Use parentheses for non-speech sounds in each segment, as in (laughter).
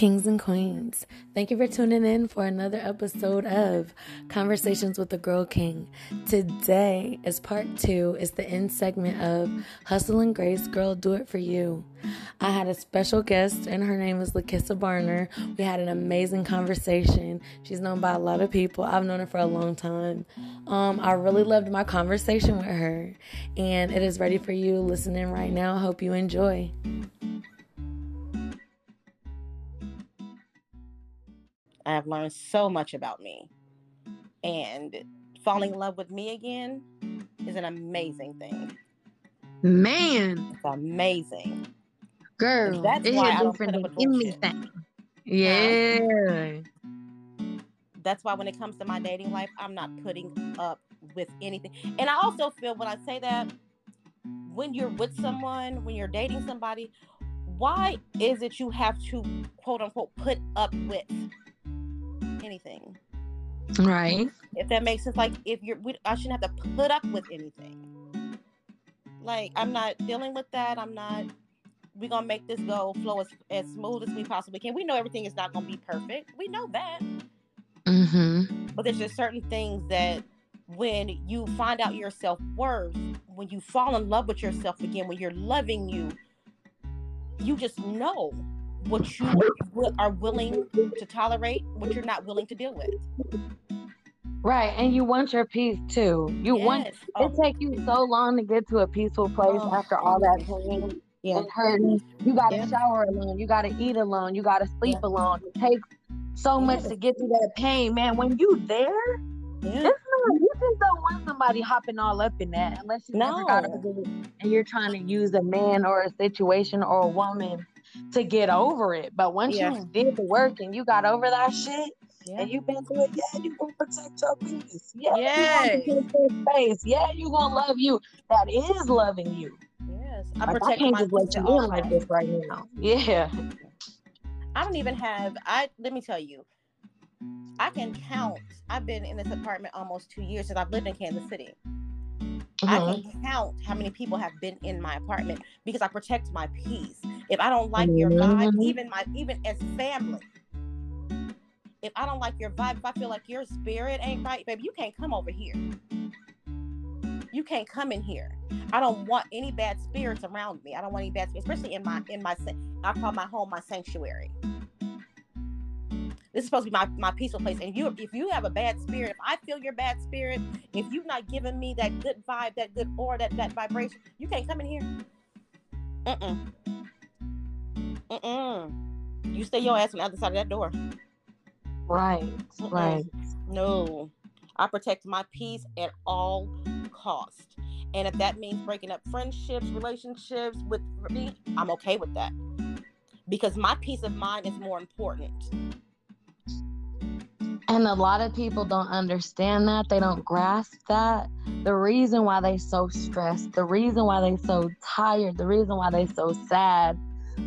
Kings and Queens, thank you for tuning in for another episode of Conversations with the Girl King. Today is part two, is the end segment of Hustle and Grace Girl Do It For You. I had a special guest, and her name is Lakissa Barner. We had an amazing conversation. She's known by a lot of people. I've known her for a long time. Um, I really loved my conversation with her, and it is ready for you listening right now. Hope you enjoy. I have learned so much about me. And falling in love with me again is an amazing thing. Man. It's amazing. Girl, And that's it why I don't put up with anything. Yeah. That's why when it comes to my dating life, I'm not putting up with anything. And I also feel when I say that, when you're with someone, when you're dating somebody, why is it you have to quote unquote put up with anything? Right. if that makes sense like if you're we, i shouldn't have to put up with anything like i'm not dealing with that i'm not we're gonna make this go flow as, as smooth as we possibly can we know everything is not gonna be perfect we know that Mm-hmm. but there's just certain things that when you find out your self-worth when you fall in love with yourself again when you're loving you you just know what you are willing to tolerate what you're not willing to deal with Right. And you want your peace too. You want Yes. it take you so long to get to a peaceful place Oh. after all that pain yeah and hurting. You gotta Yeah. shower alone. You gotta eat alone. You gotta sleep Yeah. alone. It takes so much to get through that pain, man. When you there, yeah it's not, you just don't want somebody hopping all up in that unless you never got No. over it and you're trying to use a man or a situation or a woman to get mm-hmm. over it. But once Yeah. you did the work and you got over that shit yeah and you've been through it, yeah, you gonna protect your peace. Yeah, you gonna space. Yeah, you gonna love you. That is loving you. Yes, I Like, I can't my just let you in like this right now. Yeah. I don't even have. I let me tell you, I can count. I've been in this apartment almost two years since I've lived in Kansas City. I Mhm. can count how many people have been in my apartment because I protect my peace. If I don't like your vibe, Mhm. even my even as family, if I don't like your vibe, if I feel like your spirit ain't right, baby, you can't come over here. You can't come in here. I don't want any bad spirits around me. I don't want any bad spirits, especially in my in my I call my home my sanctuary. This is supposed to be my, my peaceful place. And you if you have a bad spirit, if I feel your bad spirit, if you're not giving me that good vibe, that good aura, that, that vibration, you can't come in here. Mm-mm. Mm-mm. You stay your ass on the other side of that door. Right. Mm-mm. Right. No. I protect my peace at all cost. And if that means breaking up friendships, relationships with me, I'm okay with that. Because my peace of mind is more important. And a lot of people don't understand that. They don't grasp that. The reason why they so stressed, the reason why they so tired, the reason why they so sad,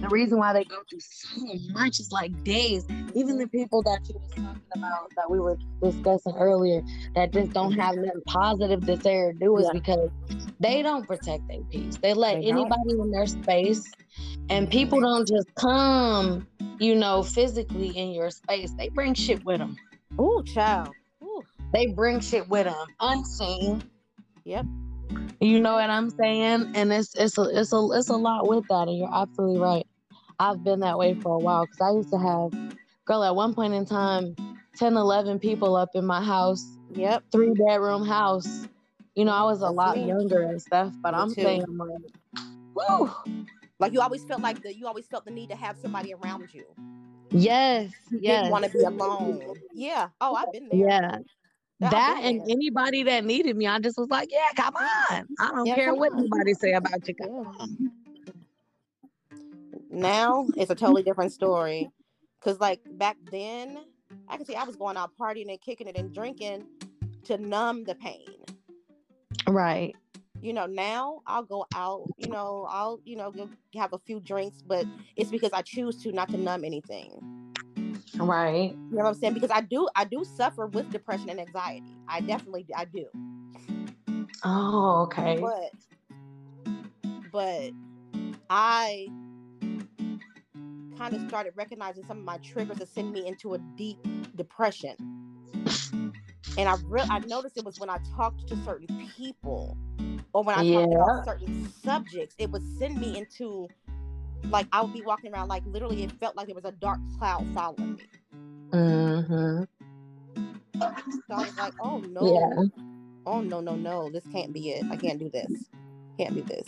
the reason why they go through so much is like days. Even the people that you was talking about that we were discussing earlier that just don't have nothing positive to say or do is Yeah. because they don't protect their peace. They let They anybody in their space and people don't just come, you know, physically in your space. They bring shit with them. Ooh, child. Ooh. They bring shit with them unseen. Yep. You know what I'm saying? And it's it's a it's a it's a lot with that, and you're absolutely right. I've been that way for a while because I used to have, girl, at one point in time, 10, 11 people up in my house, Yep. three bedroom house. You know, I was a That's lot me. younger and stuff, but Me I'm too. saying, like, woo, Like you always felt like the you always felt the need to have somebody around you. yes, You yes, want to be alone. Yeah. Oh, I've been there. yeah. That and there. anybody that needed me, I just was like, yeah, come on. I don't Yeah, care what on. nobody say about you. Come Yeah. on. Now it's a totally different story. Cause like back then, I can see I was going out partying and kicking it and drinking to numb the pain. Right. You know, now I'll go out, you know, I'll, you know, have a few drinks, but it's because I choose to not to numb anything. Right. You know what I'm saying? Because I do I do suffer with depression and anxiety. I definitely I do. Oh, okay. But but I kind of started recognizing some of my triggers that send me into a deep depression. And I real I noticed it was when I talked to certain people or when I talked Yeah. about certain subjects, it would send me into like I would be walking around like literally it felt like there was a dark cloud following me. Mm-hmm. So I was like, oh no, Yeah. oh no, no, no, this can't be it. I can't do this. Can't do this.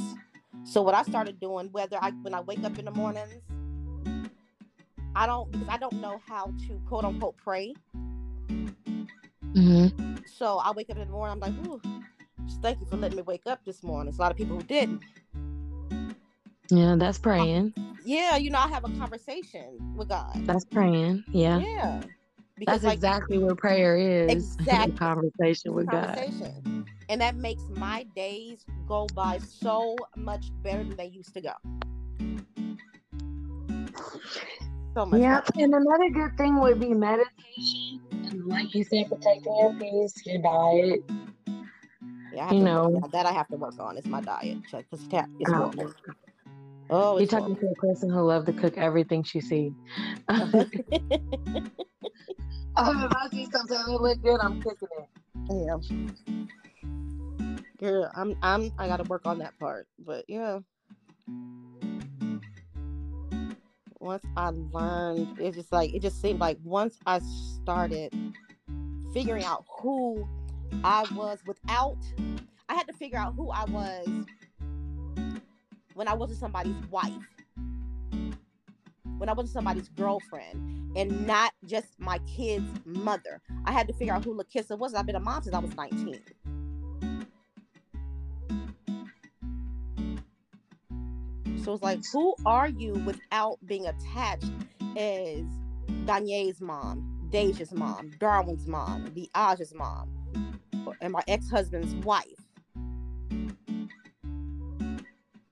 So what I started doing, whether I when I wake up in the mornings, I don't because I don't know how to quote unquote pray. Mm-hmm. So I wake up in the morning, I'm like, ooh, just thank you for letting me wake up this morning. There's a lot of people who didn't. Yeah, that's praying. Yeah, you know, I have a conversation with God. That's praying. Yeah. Yeah. Because That's like exactly what prayer is. (laughs) Exactly. Conversation with God. And that makes my days go by so much better than they used to go. So much Yeah, better. and another good thing would be meditation. Like you said, protecting your peace, your diet. Yeah, you know. that I have to work on. is my diet. It's Oh. horrible. Oh, You're talking to a person who loves to cook everything she sees. (laughs) Oh, if I see something that look good, I'm cooking it. yeah. Girl, I'm I'm I gotta work on that part. But yeah. Once I learned, it's just like it just seemed like once I started figuring out who I was without I had to figure out who I was when I wasn't somebody's wife. When I wasn't somebody's girlfriend and not just my kid's mother. I had to figure out who Lakissa was. I've been a mom since I was 19. So it's like, who are you without being attached as Danye's mom, Deja's mom, Darwin's mom, the Aja's mom, and my ex-husband's wife?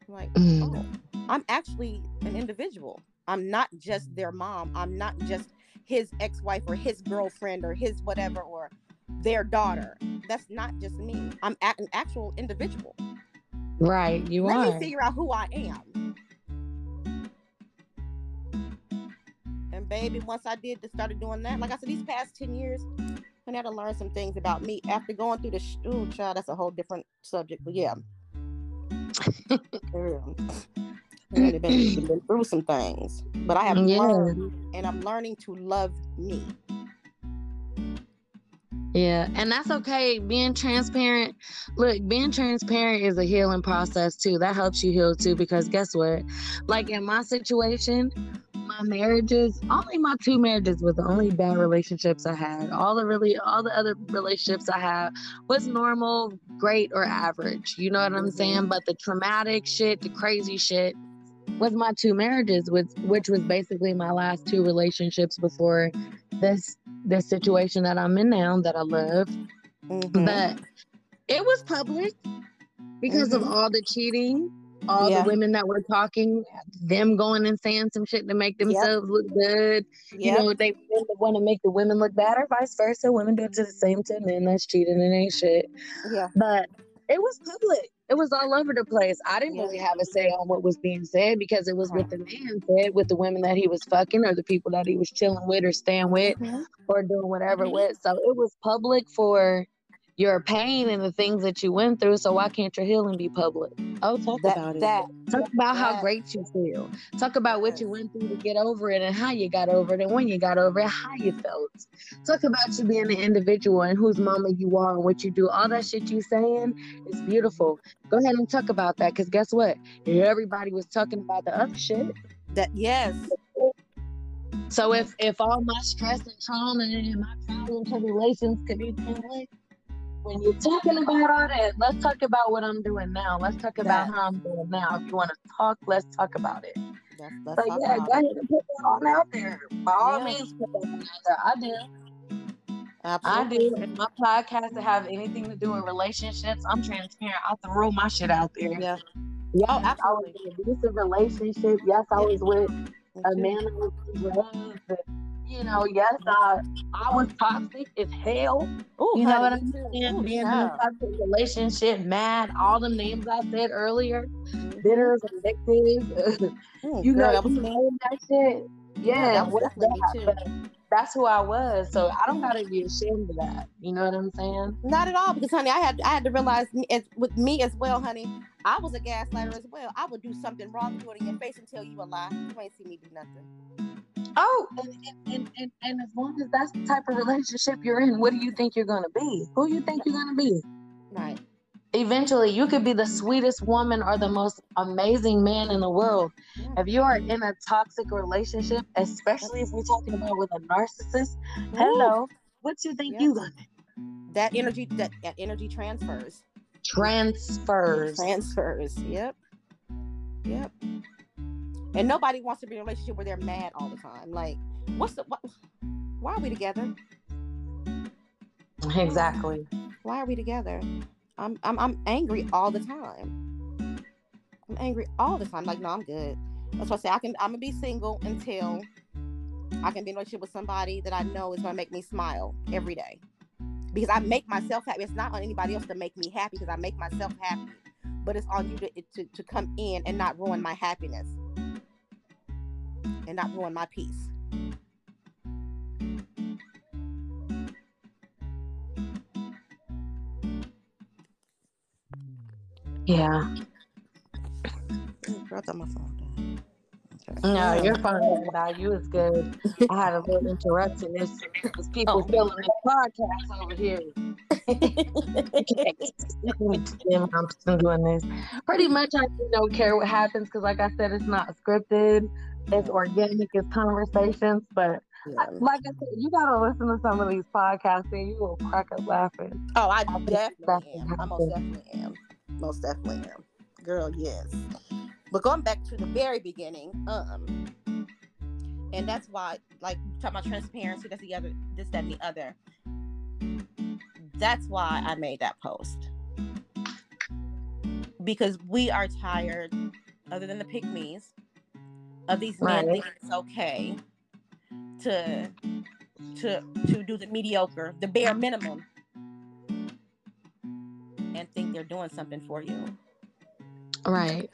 Like, Mm. oh, I'm actually an individual. I'm not just their mom. I'm not just his ex-wife or his girlfriend or his whatever or their daughter. That's not just me. I'm an actual individual. Right, you Let are. me figure out who I am. Baby, mm-hmm. once I did started doing that, like I said, these mm-hmm. past 10 years, I had to learn some things about me after going through the sh- ooh, child, that's a whole different subject. But yeah. (laughs) Yeah. Really been, been through some things. But I have Yeah. learned and I'm learning to love me. Yeah, and that's okay. Being transparent, look, being transparent is a healing process too. That helps you heal too because guess what? Like in my situation, my marriages, only my two marriages were the only bad relationships I had. All the really, all the other relationships I had was normal, great, or average. You know what I'm saying? But the traumatic shit, the crazy shit, was my two marriages, which which was basically my last two relationships before this this situation that I'm in now that I love. Mhm. But it was public because of Mhm. all the cheating, all Yeah. the women that were talking, them going and saying some shit to make themselves look good. You know, they want to make the women look bad or vice versa. Women do it to the same to men that's cheating and ain't shit. yeah. But it was public. It was all over the place. I didn't Yeah. really have a say on what was being said because it was Right. what the man said with the women that he was fucking or the people that he was chilling with or staying with Mhm. or doing whatever with. So it was public for your pain and the things that you went through. So why can't your healing be public? Oh, talk about That it. that Talk about how great you feel. Talk about what you went through to get over it and how you got over it and when you got over it, how you felt. Talk about you being an individual and whose mama you are and what you do. All that shit you saying is beautiful. Go ahead and talk about that because guess what? Everybody was talking about the other shit. that yes. So if if all my stress and trauma and my trials and tribulations could be public, when you're talking about all that, let's talk about what I'm doing now. Let's talk about That- how I'm doing now. If you want to talk, let's talk about it. That's, let's So yeah, go ahead and put that on out there. By all Yeah. means, put that out there. I do. I do. And my podcast to have anything to do with relationships, I'm transparent. I throw my shit out there. Yeah. Yes, Oh, I was absolutely. in abusive relationship. Yes, I was with a man I was raised. You know, yes, I I was toxic as hell. Ooh, You know what I'm saying? Being in a toxic relationship, mad, all the names I said earlier, Mhm. bitter, vindictive. Ooh, (laughs) you girl, know, that was you know that shit. Yeah, that was that? That's who I was. So I don't gotta be ashamed of that. You know what I'm saying? Not at all, because honey, I had I had to realize me, as, with me as well, honey. I was a gaslighter as well. I would do something wrong, to it in your face, and tell you a lie. You ain't see me do nothing. Oh, and, and, and, and, as long as that's the type of relationship you're in, what do you think you're gonna be? Who you think you're gonna be? Right. Eventually, you could be the sweetest woman or the most amazing man in the world. If you are in a toxic relationship, especially if we're talking about with a narcissist, hello, what do you think Yeah. you gonna That energy, that, that energy transfers. transfers? Transfers. Yep. Yep. And nobody wants to be in a relationship where they're mad all the time. Like, what's the what? Why are we together? Exactly. Why are we together? I'm I'm I'm angry all the time. I'm angry all the time. Like, no, I'm good. That's why I say I can. I'm gonna be single until I can be in a relationship with somebody that I know is gonna make me smile every day. Because I make myself happy. It's not on anybody else to make me happy. Because I make myself happy. But it's on you to, to to come in and not ruin my happiness and not ruin my peace. Yeah. Girl, my phone. Okay. No, your phone die. You was good. I had a little interruption. There's, there's people Oh. filming this podcast over here. (laughs) (laughs) I'm doing this. Pretty much, I don't care what happens because, like I said, it's not scripted. It's organic. It's conversations. But Yeah. like I said, you gotta listen to some of these podcasts and you will crack up laughing. Oh, I think definitely am. I most definitely am. Most definitely am. Girl, yes. But going back to the very beginning, um, and that's why, like, talking about transparency, that's the other, this, that, and the other. That's why I made that post. Because we are tired, other than the pygmies, of these men Right. thinking it's okay to to to do the mediocre, the bare minimum, and think they're doing something for you, Right.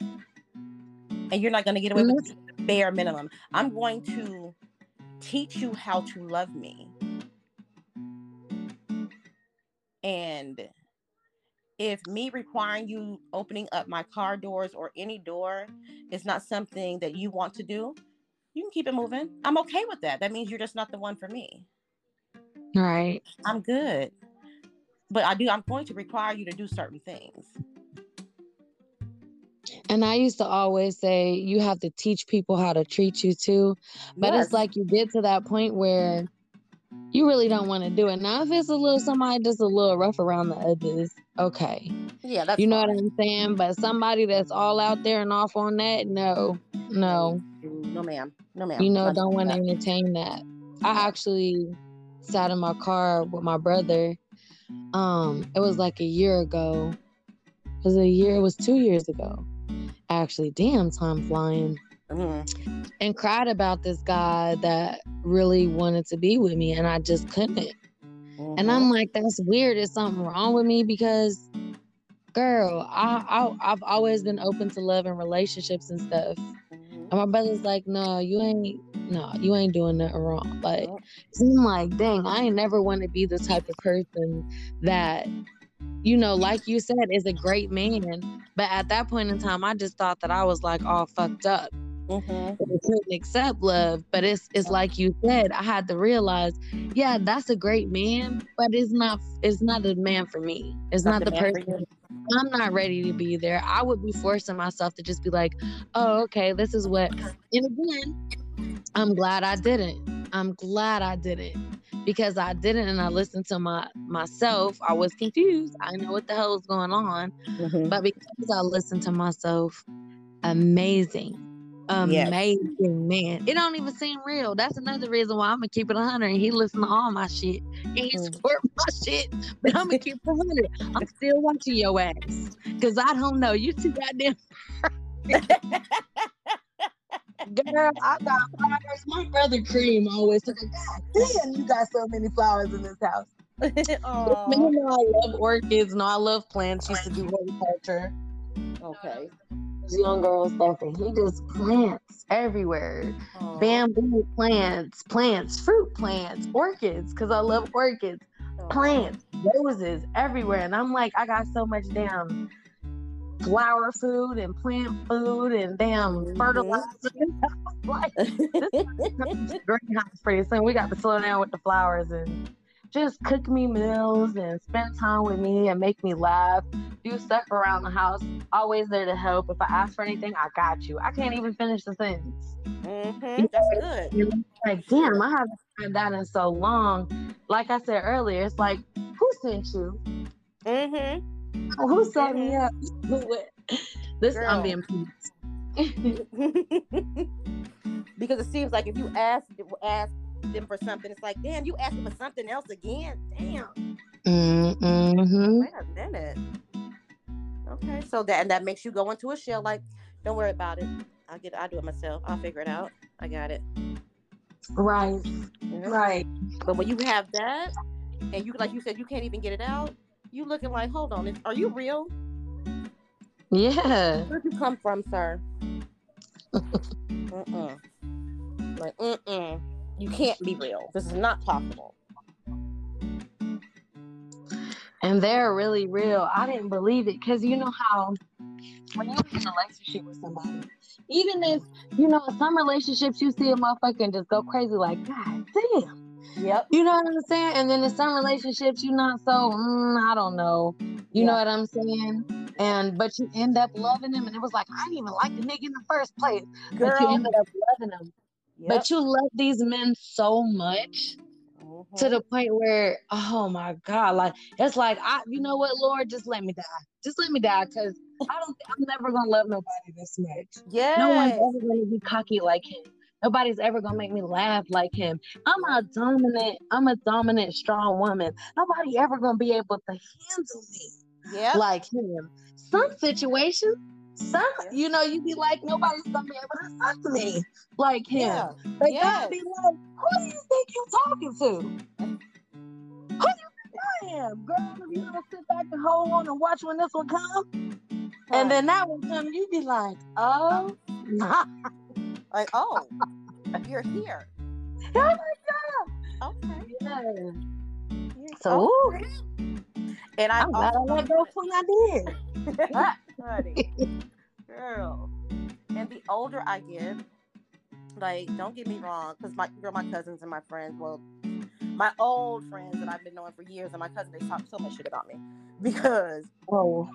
and you're not going to get away with the bare minimum. I'm going to teach you how to love me, and if me requiring you opening up my car doors or any door is not something that you want to do, you can keep it moving. I'm okay with that. That means you're just not the one for me. Right. I'm good. But I do I'm going to require you to do certain things. And I used to always say you have to teach people how to treat you too. But Yes. it's like you get to that point where you really don't want to do it. Now, if it's a little somebody just a little rough around the edges, okay. yeah, that's you know fine. what I'm saying? But somebody that's all out there and off on that, no, no. No ma'am. No ma'am. You know, Not don't want to entertain that. I actually sat in my car with my brother. Um, it was like a year ago. It was a year, it was two years ago. Actually, damn time flying. Mhm. and cried about this guy that really wanted to be with me and I just couldn't. And Mhm. I'm like, that's weird. Is something wrong with me? Because girl, I, I I've always been open to love and relationships and stuff. And my brother's like, no, you ain't no, you ain't doing nothing wrong. Like. I'm like, dang, I ain't never want to be the type of person that you know, like you said, is a great man. But at that point in time, I just thought that I was like all fucked up Mhm. they couldn't accept love. But it's it's like you said, I had to realize, yeah, that's a great man, but it's not it's not a man for me. It's not, the, man person. I'm not ready to be there. I would be forcing myself to just be like, oh, okay, this is what. And again, I'm glad I didn't. I'm glad I didn't because I didn't, and I listened to my myself. I was confused. I know what the hell is going on. Mhm. But because I listened to myself, amazing. Yes. Amazing man. It don't even seem real. That's another reason why I'm gonna keep it a hundred. And he listen to all my shit. And (laughs) he Mm. support my shit. But I'm gonna keep it a hundred. I'm still watching your ass. Cause I don't know. You too goddamn (laughs) girl. I got flowers. My brother Cream always took a God damn, you got so many flowers in this house. (laughs) You I love orchids and I love plants. Used to do horticulture. Okay. This young girl stuff, and he just plants everywhere. Aw. Bamboo plants, plants, fruit plants, orchids, because I love orchids, plants, roses everywhere. And I'm like, I got so much damn flower food and plant food and damn Mhm. fertilizer. (laughs) like, (laughs) greenhouse pretty soon. We got to slow down with the flowers and just cook me meals and spend time with me and make me laugh. Do stuff around the house. Always there to help. If I ask for anything, I got you. I can't even finish the sentence. Mhm, That's good. Like, damn, I haven't done that in so long. Like I said earlier, it's like, who sent you? Mm-hmm. Who set me up? (laughs) this Girl. I'm being (laughs) (laughs) because it seems like if you ask ask them for something, it's like, damn, you asking for something else again. Damn. Mm-hmm. Wait a minute. Okay, so that and that makes you go into a shell. Like, don't worry about it. I'll get. I'll do it myself. I'll figure it out. I got it. Right, know? right. But when you have that, and you like you said, you can't even get it out. You looking like, hold on, are you real? Yeah. Where'd you come from, sir? (laughs) mm-mm. Like, mm-mm. You can't be real. This is not possible. and they're really real. I didn't believe it because you know how when you're in a relationship with somebody, even if you know some relationships you see a motherfucker and just go crazy like, God damn, Yep. you know what I'm saying? And then in some relationships you're not so, mm, I don't know, you know what I'm saying? And but you end up loving him, and it was like I didn't even like the nigga in the first place, but you Girl. ended up loving him. Yep. But you love these men so much Mhm. to the point where oh my god like it's like i you know what lord just let me die. Just let me die because i don't i'm never gonna love nobody this much. Yeah, no one's ever gonna be cocky like him. Nobody's ever gonna make me laugh like him. I'm a dominant i'm a dominant strong woman. Nobody ever gonna be able to handle me Yeah, like him. Some situations some you know you'd be like nobody's gonna be able to talk to me like him yeah. they Yes. gotta be like, who do you think you're talking to? Who do you think I am? Girl, if you gonna sit back and hold on and watch when this one come, and then that one come, you'd be like, oh like, oh, you're here. (laughs) Oh my god. Okay. Yeah. So oh, ooh, and I I'm glad I also let go when I did. honey, girl. And the older I get, like, don't get me wrong, because my girl, my cousins and my friends, well, my old friends that I've been knowing for years, and my cousin, they talk so much shit about me because Whoa.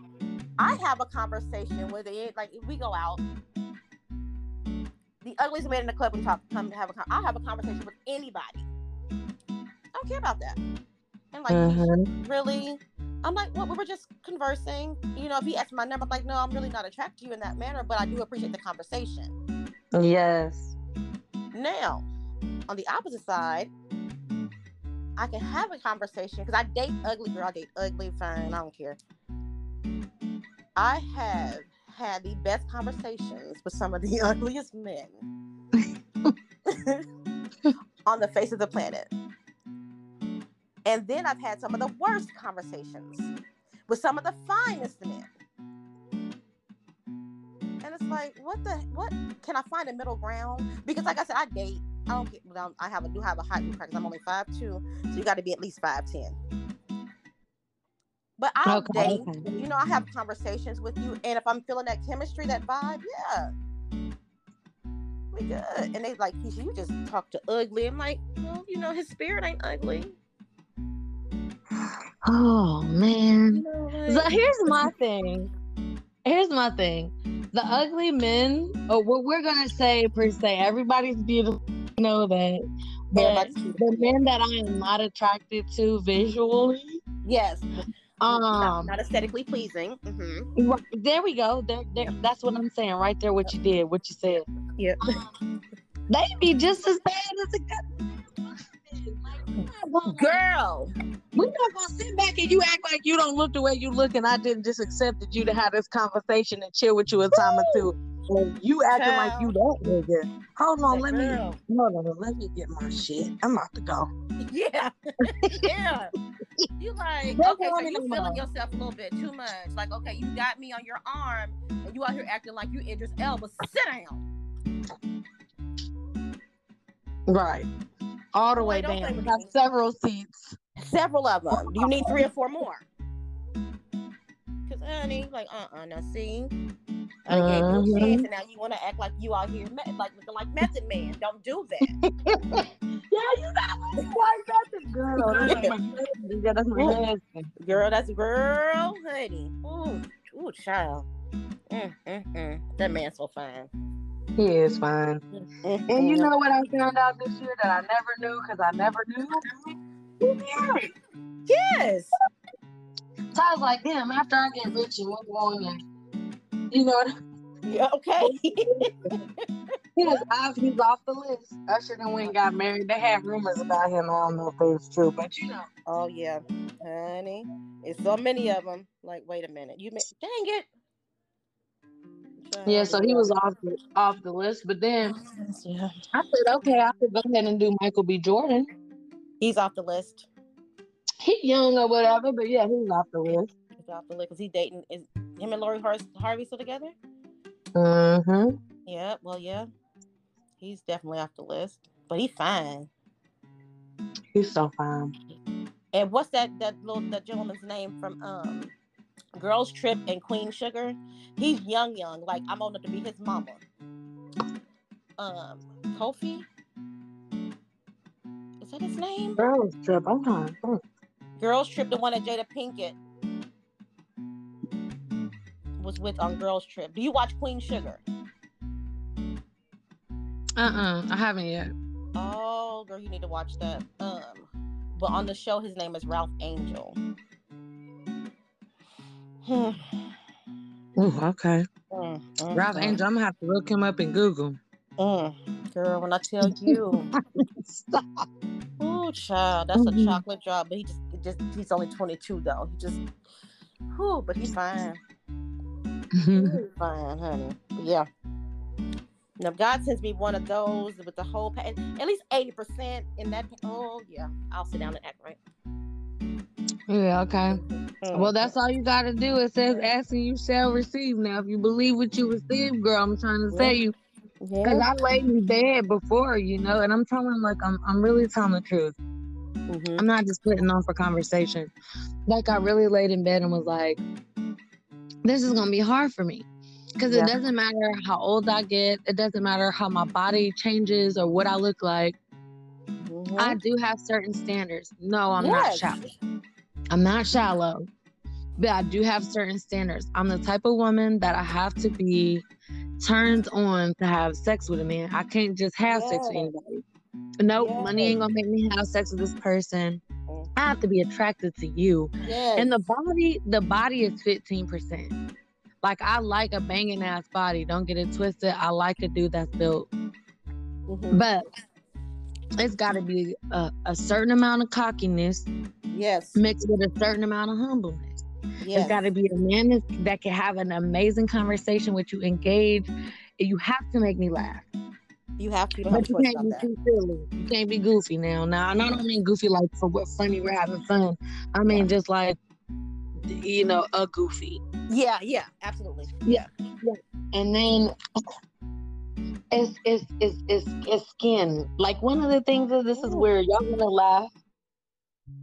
I have a conversation with it. Like, if we go out, the ugliest man in the club we talk, come to have a, con- I have a conversation with anybody. I don't care about that. And like, Mhm. really? I'm like, well, we were just conversing. You know, if he asked my number, I'm like, no, I'm really not attracted to you in that manner, but I do appreciate the conversation. yes. Now, on the opposite side, I can have a conversation because I date ugly girl, I date ugly, fine, I don't care. I have had the best conversations with some of the (laughs) ugliest men (laughs) (laughs) on the face of the planet. And then I've had some of the worst conversations with some of the finest men. And it's like, what the what can I find a middle ground? Because like I said, I date. I don't get well, I have a do have a height requirement. I'm only five two, so you got to be at least five ten. But I'll Okay, date. okay. You know, I have conversations with you, and if I'm feeling that chemistry, that vibe, yeah, we good. And they like, you just talk to ugly. I'm like, well, you know, his spirit ain't ugly. Oh man. So here's my thing. Here's my thing. The ugly men, or what we're gonna say per se, everybody's beautiful. You know that. But the men that I am not attracted to visually, yes, not, um, not aesthetically pleasing. hmm right- there we go. There, there, that's what I'm saying right there. What you did, what you said. Yep. Um, they be just as bad as a Girl, We're not gonna sit back and you act like you don't look the way you look, and I didn't just accepted you to have this conversation and chill with you a time or two. And you acting like you that nigga. Hold on, let me Girl. hold on, let me get my shit. I'm about to go. Yeah, (laughs) yeah. You like okay, so you feeling yourself a little bit too much. Like okay, you got me on your arm, and you out here acting like you Idris Elba. Sit down. Right. All the Boy, way don't down. We have several seats. Several of them. Do you need three or four more? Cause honey, like uh uh now see. I gave you a chance, and now you want to act like you out here, me- like looking like Method Man. Don't do that. (laughs) Yeah, you got me like that's a girl. That's my husband. Yeah, that's my husband. Girl, that's a girl, honey. Ooh, ooh, child. Mm, mm, mm. That man's so fine. He is fine. And you know what I found out this year that I never knew because I never knew? He's married. yes. So I was like, damn, after I get rich and move on and you know what Yeah, okay. (laughs) he off he's off the list. Usher and got married. They had rumors about him. I don't know if it's true, but you know. oh yeah, honey. It's so many of them. Like, wait a minute. You ma- dang it. Yeah, so he was off the off the list. But then Yeah. I said, okay, I could go ahead and do Michael B. Jordan. He's off the list. He young or whatever, but yeah, he's off the list. He's off the list because he dating is him and Lori Har- Harvey still together? Mm-hmm. Yeah. Well, yeah. He's definitely off the list, but he's fine. He's so fine. And what's that that little that gentleman's name from um Girls Trip and Queen Sugar? He's young, young. Like I'm old enough to be his mama. Um, Kofi. Is that his name? Girls trip. I'm trying. to think. Girls Trip, the one that Jada Pinkett was with on Girls Trip. Do you watch Queen Sugar? Uh-uh. I haven't yet. Oh, girl, you need to watch that. Um, but on the show, his name is Ralph Angel. Hmm. Ooh, okay. Mm, mm, Ralph mm, Angel, I'm gonna have to look him up in Google. mm. Girl, when I tell (laughs) you, Stop. oh child, that's Mhm. a chocolate drop. But he just, just, he's only 22 though. He just, whew, but he's fine. He's fine, honey. But yeah. Now, if God sends me one of those with the whole, pa- at least 80% in that. Oh, yeah. I'll sit down and act right. Yeah, okay. Well, that's all you gotta do. It says asking you shall receive. Now, if you believe what you receive, girl, I'm trying to tell you. Cause yeah. I laid in bed before, you know, and I'm telling like I'm I'm really telling the truth. Mm-hmm. I'm not just putting on for conversation. Like I really laid in bed and was like, this is gonna be hard for me. Because Yeah. it doesn't matter how old I get, it doesn't matter how my body changes or what I look like. Mhm. I do have certain standards. No, I'm Yes. not shallow. I'm not shallow, but I do have certain standards. I'm the type of woman that I have to be turned on to have sex with a man. I can't just have sex with anybody. Nope, money ain't gonna make me have sex with this person. I have to be attracted to you. Yes. And the body, the body is 15%. Like I like a banging ass body. Don't get it twisted. I like a dude that's built Mhm. but it's got to be a, a certain amount of cockiness yes. mixed with a certain amount of humbleness. Yes. It's got to be a man that can have an amazing conversation with you, engage. You have to make me laugh, You have to. You but you can't be that. too silly. You can't be goofy now. Now, and I don't mean goofy like for what funny we're having fun. I mean just like you know a goofy. Yeah. Yeah. Absolutely. Yeah. yeah. And then it's it's it's it's, it's skin. Like one of the things is this is where y'all gonna laugh.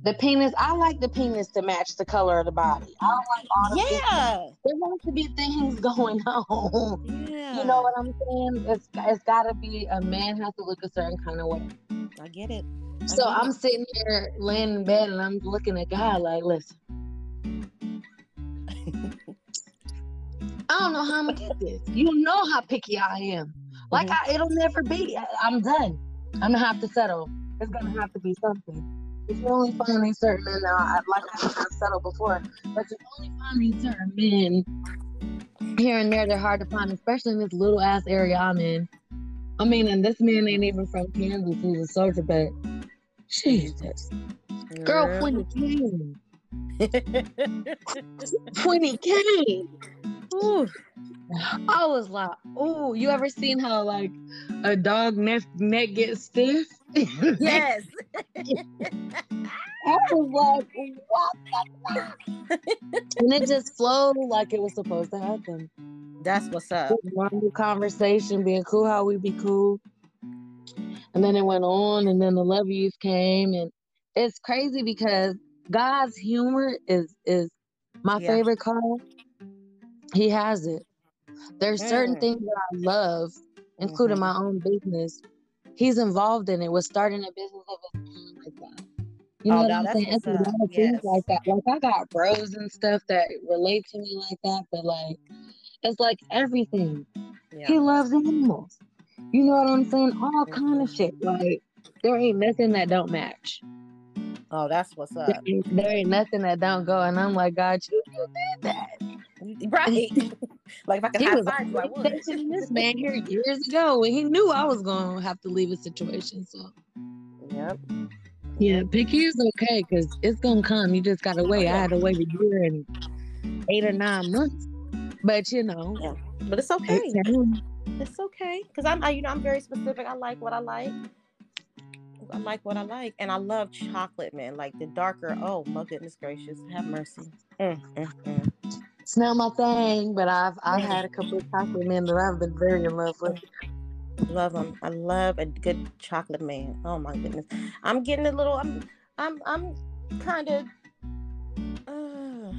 The penis, I like the penis to match the color of the body. I don't like all the Yeah. There has to be things (laughs) going on. Yeah. You know what I'm saying? It's it's gotta be a man has to look a certain kind of way. I get it. I So get I'm it. sitting here laying in bed and I'm looking at God like, listen. (laughs) I don't know how I'm gonna get this. You know how picky I am. Like Mhm. I, it'll never be. I, I'm done. I'm gonna have to settle. It's gonna have to be something. If you only find these certain men now, I, like I said, I've settled before, but you only find these certain men here and there. They're hard to find, especially in this little ass area I'm in. I mean, and this man ain't even from Kansas. He's a soldier, but Jesus. Girl, when it came. when he came. Ooh. (sighs) I was like, oh, you ever seen how like a dog neck neck gets stiff? (laughs) yes. I was like, what the And it just flowed like it was supposed to happen. That's what's up. Normal conversation, being cool how we be cool. And then it went on, and then the love yous came, and it's crazy because God's humor is is my yeah. favorite card. He has it. There's mm. certain things that I love, including mm-hmm. my own business. He's involved in it. Was starting a business of his own like that. You know oh, what I'm saying? It's a lot of things like that. Like I got bros and stuff that relate to me like that, but like it's like everything. Yeah. He loves animals. You know what I'm saying? All kind of shit. Like there ain't nothing that don't match. Oh, that's what's up. There ain't, there ain't nothing that don't go, and I'm like, God, you, you did that. Right. (laughs) like if I could high five you, I would. this man here years ago, and he knew I was going to have to leave a situation. So. Yep. Yeah, picky is okay because it's gonna come. You just gotta wait. I had to wait a year and eight or nine months, but you know. Yeah. But it's okay. It's, it's okay because I'm, I, you know, I'm very specific. I like what I like. I like what I like, and I love chocolate, man. Like the darker. Oh my goodness gracious, have mercy. Mm, mm, mm. It's not my thing, but I've I've had a couple of chocolate men that I've been very in love with. Love them. I love a good chocolate man. Oh my goodness, I'm getting a little. I'm I'm I'm kind of. Uh,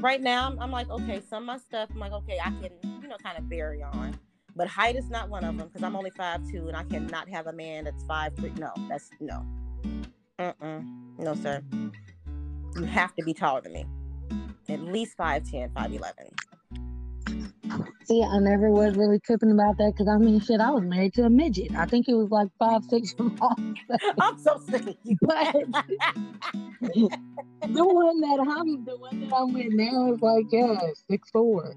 right now, I'm, I'm like, okay, some of my stuff, I'm like, okay, I can, you know, kind of vary on. But height is not one of them because I'm only five two and I cannot have a man that's five three. No, that's no. Mm-mm. No, sir. You have to be taller than me. At least 5'10, 5'11. See, I never was really tripping about that because I mean, shit, I was married to a midget. I think it was like five, six (laughs) I'm so sick of you. But the one that I'm, the one that I'm with now is like, yeah, six four.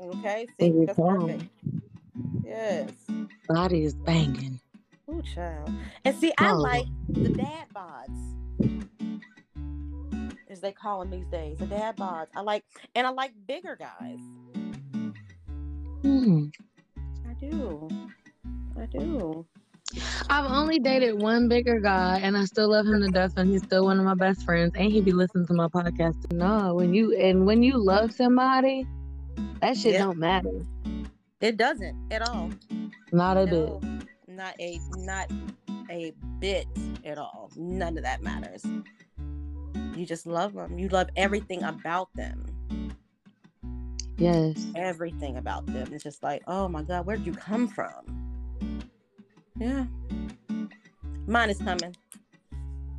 Okay, see, that's perfect. Yes. Body is banging. Oh, child. And see, I like the dad bods. As they call them these days, the dad bods. I like, and I like bigger guys. Hmm. I do. I do. I've only dated one bigger guy, and I still love him to death, and he's still one of my best friends. And he be listening to my podcast. No, when you and when you love somebody, that shit yeah. don't matter. It doesn't at all. Not a no, bit. Not a not a bit at all. None of that matters. You just love them. You love everything about them. Yes. Everything about them. It's just like, oh my God, where'd you come from? Yeah. Mine is coming.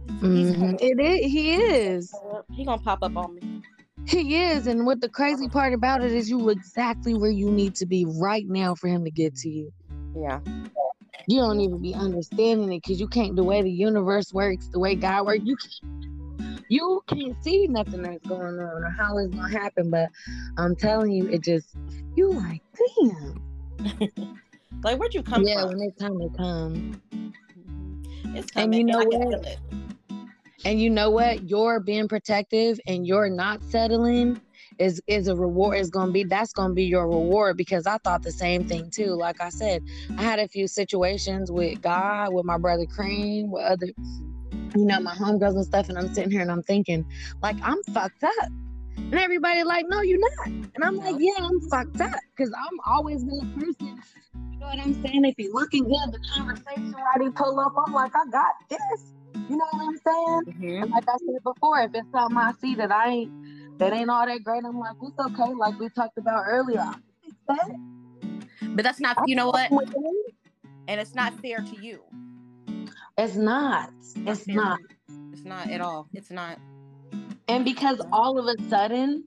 Mm-hmm. It is. He is. He gonna pop up on me. He is, and what the crazy part about it is, you exactly where you need to be right now for him to get to you. Yeah. You don't even be understanding it because you can't. The way the universe works, the way God works, you can't. You can't see nothing that's going on or how it's gonna happen. But I'm telling you, it just you like, damn. (laughs) like where'd you come yeah, from? Yeah, when it's time to come. Mm-hmm. It's coming. And you know what? And you know what? You're being protective and you're not settling is is a reward is gonna be that's gonna be your reward because I thought the same thing too. Like I said, I had a few situations with God, with my brother Cream, with other you know, my homegirls and stuff, and I'm sitting here and I'm thinking, like, I'm fucked up. And everybody like, no, you're not. And I'm like, yeah, I'm fucked up. Cause I'm always been a person. You know what I'm saying? If he's looking good, the conversation he pull up, I'm like, I got this. You know what I'm saying? Mm-hmm. And like I said before, if it's something I see that I ain't that ain't all that great, I'm like, it's okay. Like we talked about earlier. But that's not, you know what? And it's not fair to you. It's not. It's, not. It's not at all. It's not. And because all of a sudden,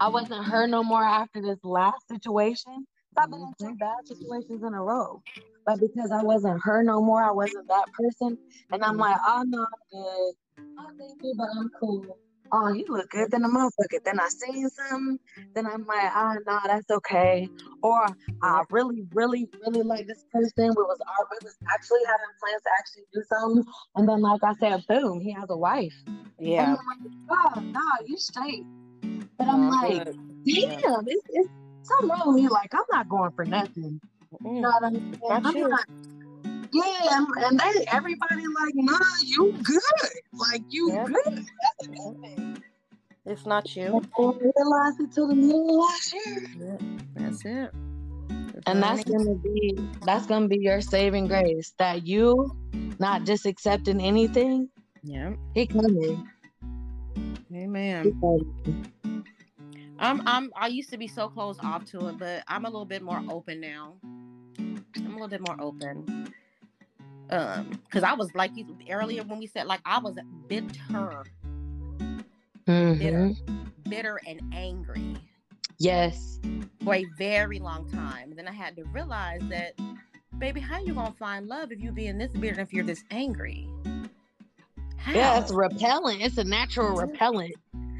I wasn't her no more after this last situation. I've been in two mm-hmm. bad situations in a row. But because I wasn't her no more, I wasn't that person. And I'm like, oh no, I'm not good. Oh, thank you, but I'm cool. Oh, he look good than a motherfucker. Then I seen something, then I'm like, ah, oh, no, that's okay. Or I really, really, really like this person. We was we was actually having plans to actually do something, and then like I said, boom, he has a wife. Yeah. And I'm like, oh, no, you straight. But I'm like, damn, it's, it's something wrong with me. Like I'm not going for nothing. Mm. You know what I'm saying? Not I'm not- yeah, and, and they everybody like, nah, you good. Like you Yeah. good. That's a good thing. It's not you. I didn't realize it till the middle of last year. That's it. And that's gonna be that's gonna be your saving grace. That you not just accepting anything, yeah. he coming. He Amen. I'm I'm I used to be so closed off to it, but I'm a little bit more open now. I'm a little bit more open. Um, because I was like you earlier when we said like I was bitter, Mhm. bitter and angry Yes. for a very long time. then I had to realize that, baby, how you gonna find love if you being this bitter and if you're this angry? How? Yeah, it's repellent. It's a natural repellent.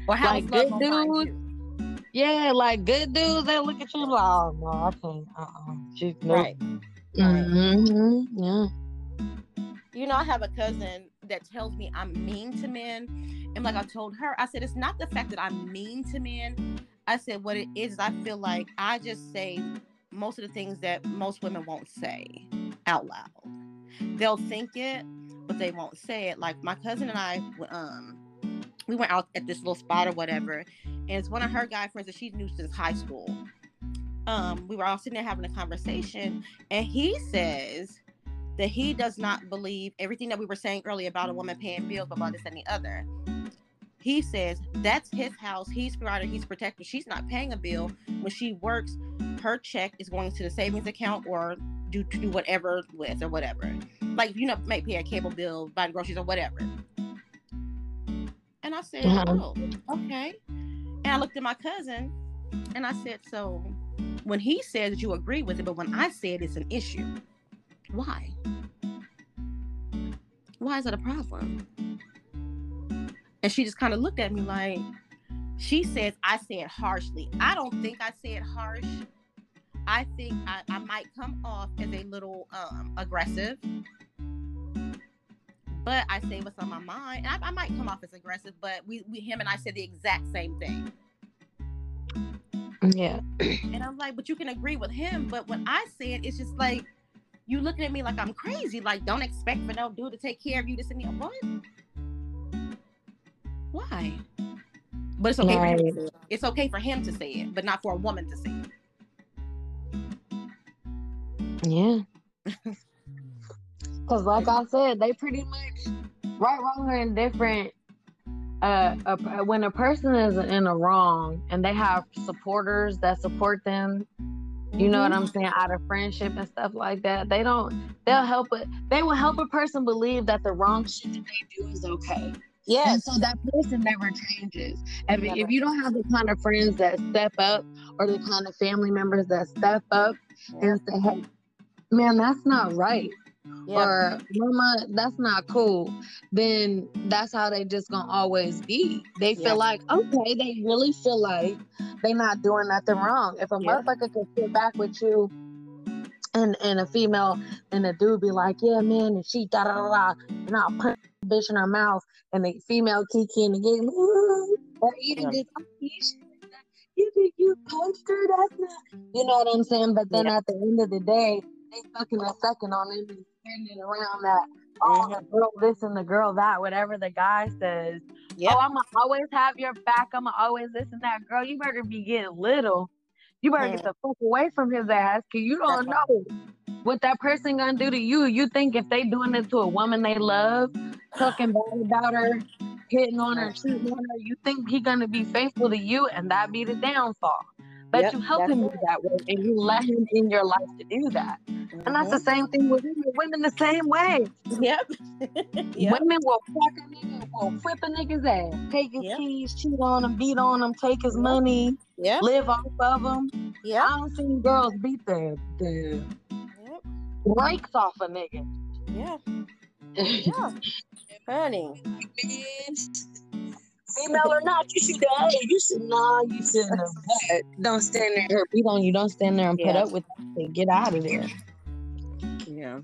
or how like good dudes. Yeah, like good dudes, they look at you like, oh no, I can't. Uh uh She, nope. Right. Mhm. Yeah. You know, I have a cousin that tells me I'm mean to men. And like I told her, I said, it's not the fact that I'm mean to men. I said, what it is, I feel like I just say most of the things that most women won't say out loud. They'll think it, but they won't say it. Like my cousin and I, um, we went out at this little spot or whatever, and it's one of her guy friends that she knew since high school. Um, we were all sitting there having a conversation, and he says that he does not believe everything that we were saying earlier about a woman paying bills, blah, this and the other. He says that's his house. He's provider. He's protector. She's not paying a bill. When she works, her check is going to the savings account or do to do whatever with or whatever. Like you know, may pay a cable bill, buy groceries or whatever. And I said, Mhm. oh, okay. And I looked at my cousin, and I said, so when he says that you agree with it, but when I said it's an issue, why? Why is that a problem? And she just kind of looked at me like, she says, I said harshly. I don't think I said harsh. I think I, I might come off as a little um, aggressive. But I say what's on my mind. And I, I might come off as aggressive, but we, we him and I said the exact same thing. Yeah. And I'm like, but you can agree with him. But when I say it, it's just like you looking at me like I'm crazy. Like, don't expect for no dude to take care of you. This and that. What? Why? But it's okay for him to say it. It's okay for him to say it, but not for a woman to say it. Yeah. (laughs) Because, like I said, they pretty much right, wrong, or indifferent. Uh, a, when a person is in a wrong and they have supporters that support them, you know what I'm mm-hmm. saying, out of friendship and stuff like that, they don't. They'll help it. They will help a person believe that the wrong shit that they do is okay. Yeah, so that person never changes. If, Never. if you don't have the kind of friends that step up or the kind of family members that step up and say, hey, man, that's not right. Yeah. Or mama, that's not cool. Then that's how they just gonna always be. They feel Yeah. like, okay, they really feel like they not doing nothing wrong. If a Yeah. motherfucker can sit back with you and and a female and a dude be like, yeah, man, and she da da da da, and I'll punch the bitch in her mouth, and the female kiki in the game, or even just, oh, you you you punched her? That's not, you know what I'm saying? But then at the end of the day, they fucking a second on them and spinning around that. Oh, Mhm. the girl this and the girl that, whatever the guy says. Yep. Oh, I'm gonna always have your back. I'm gonna always this and that. Girl, you better be getting little. You better get the fuck away from his ass, cause you don't That's know what that person gonna do to you. You think if they doing it to a woman they love, talking (sighs) bad about her, hitting on her, cheating on her, you think he gonna be faithful to you, and that be the downfall. But Yep, you help him it. do that way, and you let him in your life to do that. And that's the Mhm. same thing with women. Women the same way. Yep. (laughs) yep. Women will fuck a nigga, will whip a nigga's ass, take his Yep. keys, cheat on him, beat on him, take his money, Yep. live off of him. Yep. I don't see girls beat the the Yep. brakes off a nigga. Yeah. (laughs) Yeah. Honey. Female or not, you should uh, hey, you should nah, you shouldn't have. (laughs) But don't stand there, her beat on you. Don't stand there and put up with it. Get out of there. Yeah.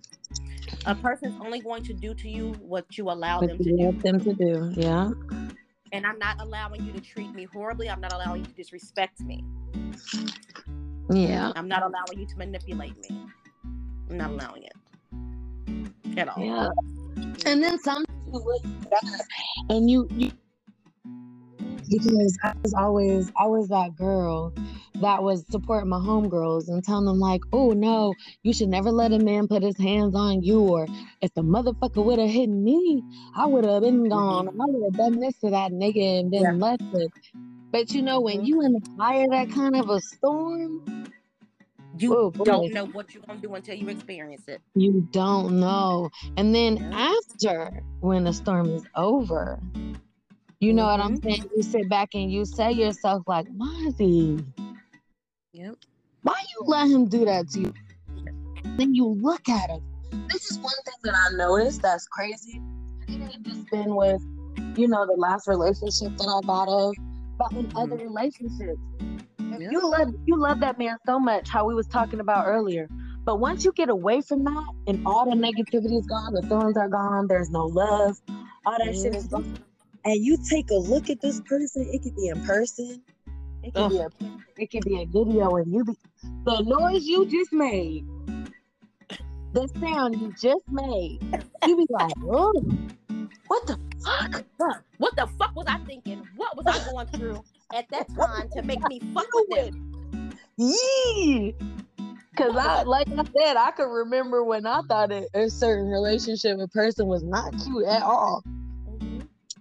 A person's only going to do to you what you allow What them to do. them to do. Yeah. And I'm not allowing you to treat me horribly. I'm not allowing you to disrespect me. Yeah. I'm not allowing you to manipulate me. I'm not allowing it at all. Yeah. And then some you look back and you, you because I was always always that girl that was supporting my homegirls and telling them like, oh no, you should never let a man put his hands on you or if the motherfucker would have hit me, I would have been gone. I would have done this to that nigga and been Yeah. left it. But you know, when Mhm. you in the of that kind of a storm, You Oh, don't know what you're gonna do until you experience it. You don't know. And then after, when the storm is over, you know what I'm Mhm. saying? You sit back and you say yourself, like, Mozzie, Yep. why you let him do that to you? Then you look at him. This is one thing that I noticed that's crazy. It ain't just been with, you know, the last relationship that I got of, but in other relationships. Yeah. You love you love that man so much, how we was talking about earlier. But once you get away from that and all the negativity is gone, the feelings are gone, there's no love, all that shit is gone. And you take a look at this person, it could be in person, it could be a it could be a video, and you be the noise you just made, the sound you just made, you be like, oh, what the fuck? What the fuck was I thinking? What was I going through at that time to make me fuck with them? Yeah. Cause I, (laughs) like I said, I could remember when I thought a, a certain relationship, a person was not cute at all.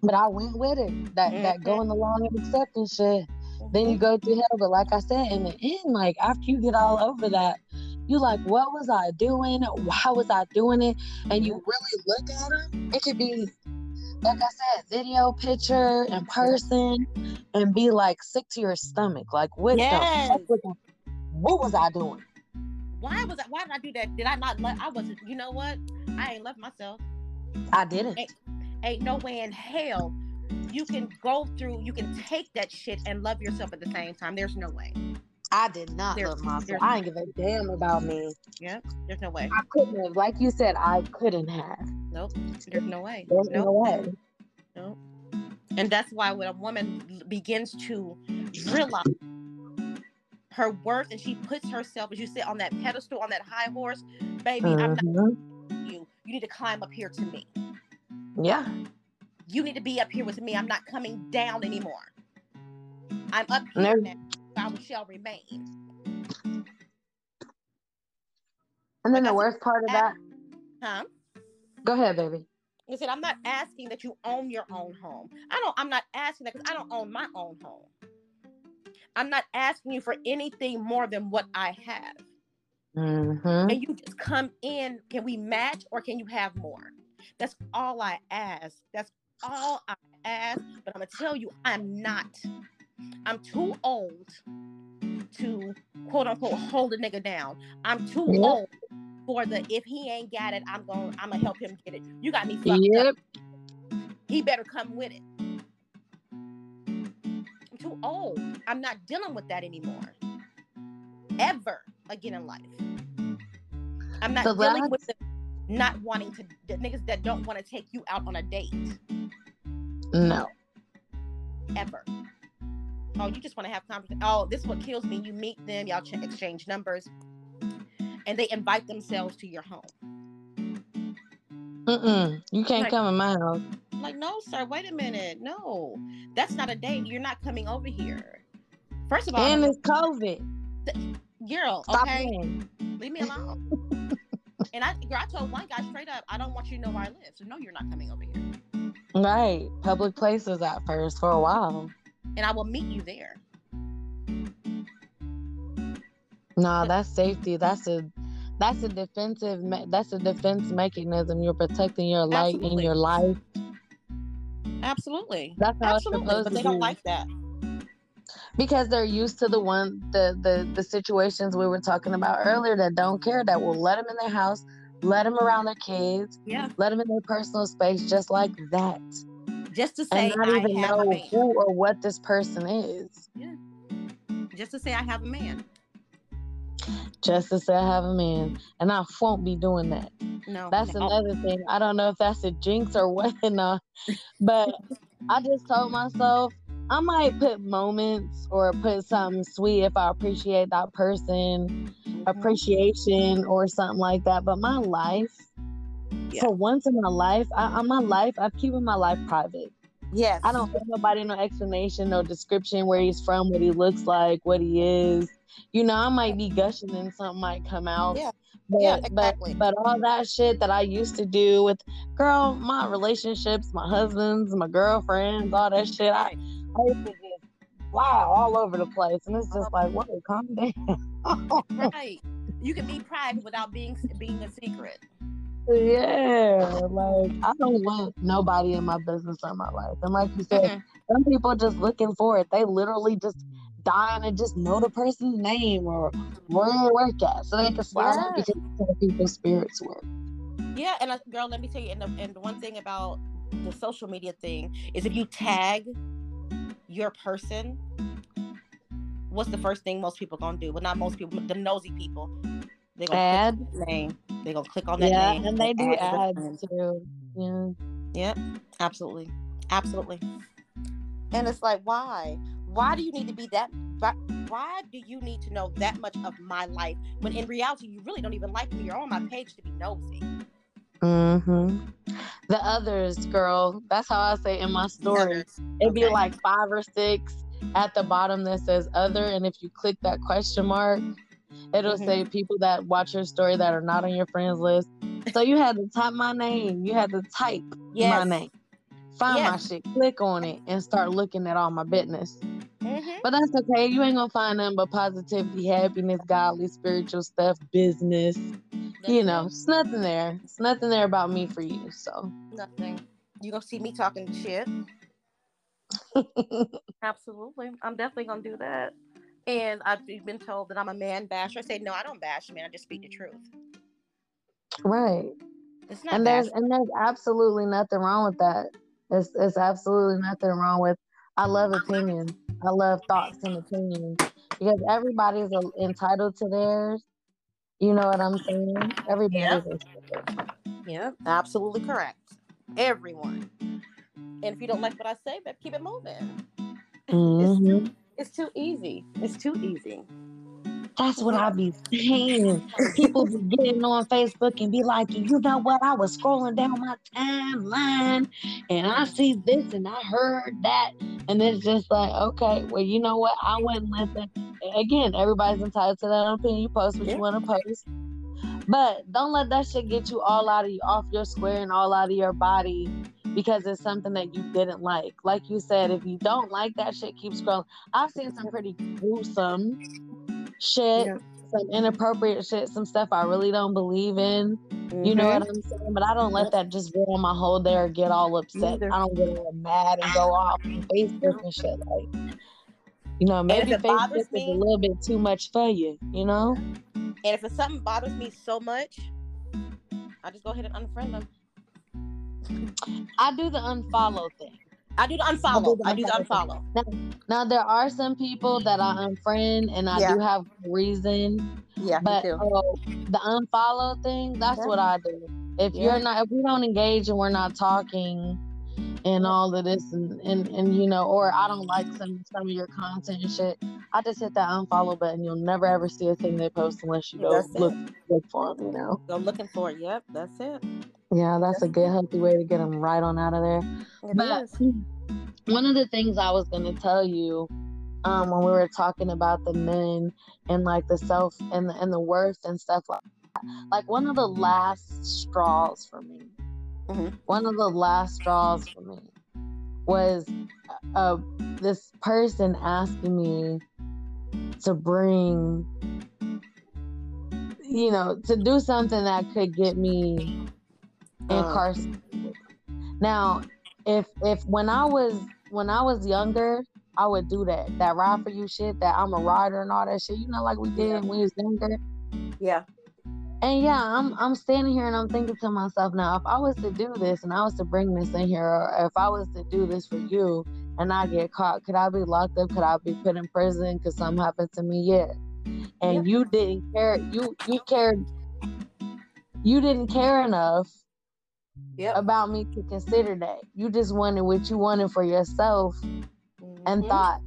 But I went with it. That that Mhm. going along and accepting shit. Then you go through hell, but like I said, in the end, like after you get all over that, you like, what was I doing? How was I doing it? And you really look at them. It could be, like I said, video, picture, in person, and be like sick to your stomach. Like, what Yes. what was I doing? Why was I? Why did I do that? Did I not let? I wasn't. You know what? I ain't left myself. I didn't. Hey. Ain't no way in hell you can go through. You can take that shit and love yourself at the same time. There's no way. I did not There- love myself. I ain't give a damn about me. Yeah, there's no way. I couldn't have, like you said, I couldn't have. Nope. There's no way. There's Nope. no way. Nope. And that's why when a woman begins to realize her worth and she puts herself, as you sit on that pedestal, on that high horse, baby, I'm not Mhm. you. You need to climb up here to me. Yeah. You need to be up here with me. I'm not coming down anymore. I'm up here there's- now. I shall remain. And then Like the worst part of that, Huh? go ahead, baby. I said, I'm not asking that you own your own home. I don't, I'm not asking that because I don't own my own home. I'm not asking you for anything more than what I have. Mm-hmm. And you just come in. Can we match or can you have more? That's all I ask. That's all I ask. But I'm gonna tell you, I'm not. I'm too old to quote unquote hold a nigga down. I'm too Yep. old for the if he ain't got it, I'm going to I'm gonna help him get it. You got me fucked up. Yep. He better come with it. I'm too old. I'm not dealing with that anymore. Ever again in life. I'm not So dealing with the not wanting to the niggas that don't want to take you out on a date No. ever. Oh, you just want to have conversation. Oh, this is what kills me. You meet them, y'all ch- exchange numbers, and they invite themselves to your home. Mm-mm. You can't Right. come in my house. Like, no, sir, wait a minute. No, that's not a date. You're not coming over here. First of all, And it's COVID. girl, Stop okay, playing. leave me alone. (laughs) and I, girl, I told one guy straight up, I don't want you to know where I live. So no, you're not coming over here, Right. Public places at first for a while. and I will meet you there. No, that's safety. That's a that's a defensive that's a defense mechanism. You're protecting your light and your life. Absolutely, That's how absolutely, but they don't like that. Because they're used to the one the, the the situations we were talking about earlier that don't care that will let them in their house let them around their kids Yeah, let them in their personal space just like that just to say and not I even have a know who or what this person is. yeah Just to say I have a man. Just to say I have a man, and I won't be doing that. No, That's no. another thing. I don't know if that's a jinx or what, (laughs) no. but I just told myself I might put moments or put something sweet if I appreciate that person, appreciation or something like that. But my life, Yeah. for once in my life, I, I my life, I'm keeping my life private. Yes. I don't give nobody no explanation, no description where he's from, what he looks like, what he is. You know, I might be gushing and something might come out. Yeah. But, Yeah, exactly. but but all that shit that I used to do with girl, my relationships, my husbands, my girlfriends, all that shit, I, Just wow all over the place. And it's just like, whoa, calm down. (laughs) right. You can be private without being being a secret. yeah. Like I don't want nobody in my business or my life. And like you said, Mhm. some people just looking for it. They literally just dying to just know the person's name or where they work at, so they can slide Yes. because people's spirits work. Yeah, and uh, girl, let me tell you, and the, and the one thing about the social media thing is if you tag your person, what's the first thing most people gonna do? Well, not most people, the nosy people. They gonna Ad, click on that name. They gonna click on that yeah, name. and they do add ads too. Yeah, Yep, absolutely, absolutely. And it's like, why? Why do you need to be that? Why, why do you need to know that much of my life when in reality you really don't even like me? You're on my page to be nosy. hmm The others, girl. That's how I say in my story. It'd be Okay. like five or six at the bottom that says other, and if you click that question mark, it'll Mhm. say people that watch your story that are not on your friends list. So you had to type my name. You had to type Yes. my name. Find my shit, click on it, and start looking at all my business. Mhm. But that's okay. You ain't gonna find nothing but positivity, happiness, godly, spiritual stuff, business. You know, it's nothing there. It's nothing there about me for you. So nothing. You gonna see me talking shit. (laughs) Absolutely, I'm definitely gonna do that. And I've been told that I'm a man basher. I say no, I don't bash men. I just speak the truth. right. It's not and there's and there's absolutely nothing wrong with that. It's it's absolutely nothing wrong with. I love opinions. I love thoughts and opinions because everybody's entitled to theirs. You know what I'm saying? Everybody's entitled. Yeah, absolutely correct. Everyone. And if you don't like what I say, but keep it moving. Mhm. It's too easy. It's too easy. That's what I be saying. People be getting on Facebook and be like, you know what? I was scrolling down my timeline and I see this and I heard that. And it's just like, okay, well, you know what? I wouldn't let that. Again, everybody's entitled to that opinion. You post what Yeah. you want to post. But don't let that shit get you all out of off your square and all out of your body because it's something that you didn't like. Like you said, if you don't like that shit, keep scrolling. I've seen some pretty gruesome shit, Yeah. some inappropriate shit, some stuff I really don't believe in. You know Mm-hmm. what I'm saying? But I don't let that just ruin my whole day or get all upset. I don't get all mad and go off on Facebook and shit. Like, you know, maybe Facebook is me- a little bit too much for you, you know? And if it's something bothers me so much, I just go ahead and unfriend them. I do the unfollow thing. I do the unfollow. the I do the unfollow. unfollow. Now there are some people that I unfriend and I Yeah. do have reason, Yeah, but me too. oh, the unfollow thing, that's Yeah. what I do. If Yeah. you're not if we don't engage and we're not talking and all of this and, and and you know, or I don't like some some of your content and shit, I just hit that unfollow button. You'll never ever see a thing they post unless you go That's it. look look for them, you know. Go looking for it. Yep, that's it. Yeah, that's a good healthy way to get them right on out of there. It But is. (clears throat) one of the things I was gonna tell you, um, when we were talking about the men and like the self and the and the worth and stuff like that, like one of the last straws for me, Mhm. one of the last straws for me was uh this person asking me to bring you know to do something that could get me Uh, incarcerated. Now, if if when I was when I was younger, I would do that. That ride for you shit, that I'm a rider and all that shit, you know, like we did Yeah. when we was younger. yeah. And yeah, I'm I'm standing here and I'm thinking to myself now, if I was to do this and I was to bring this in here, or if I was to do this for you and I get caught, could I be locked up? Could I be put in prison? Because something happened to me? Yeah. And you didn't care. You you cared. You didn't care enough Yep. about me to consider that. You just wanted what you wanted for yourself and Mhm. thought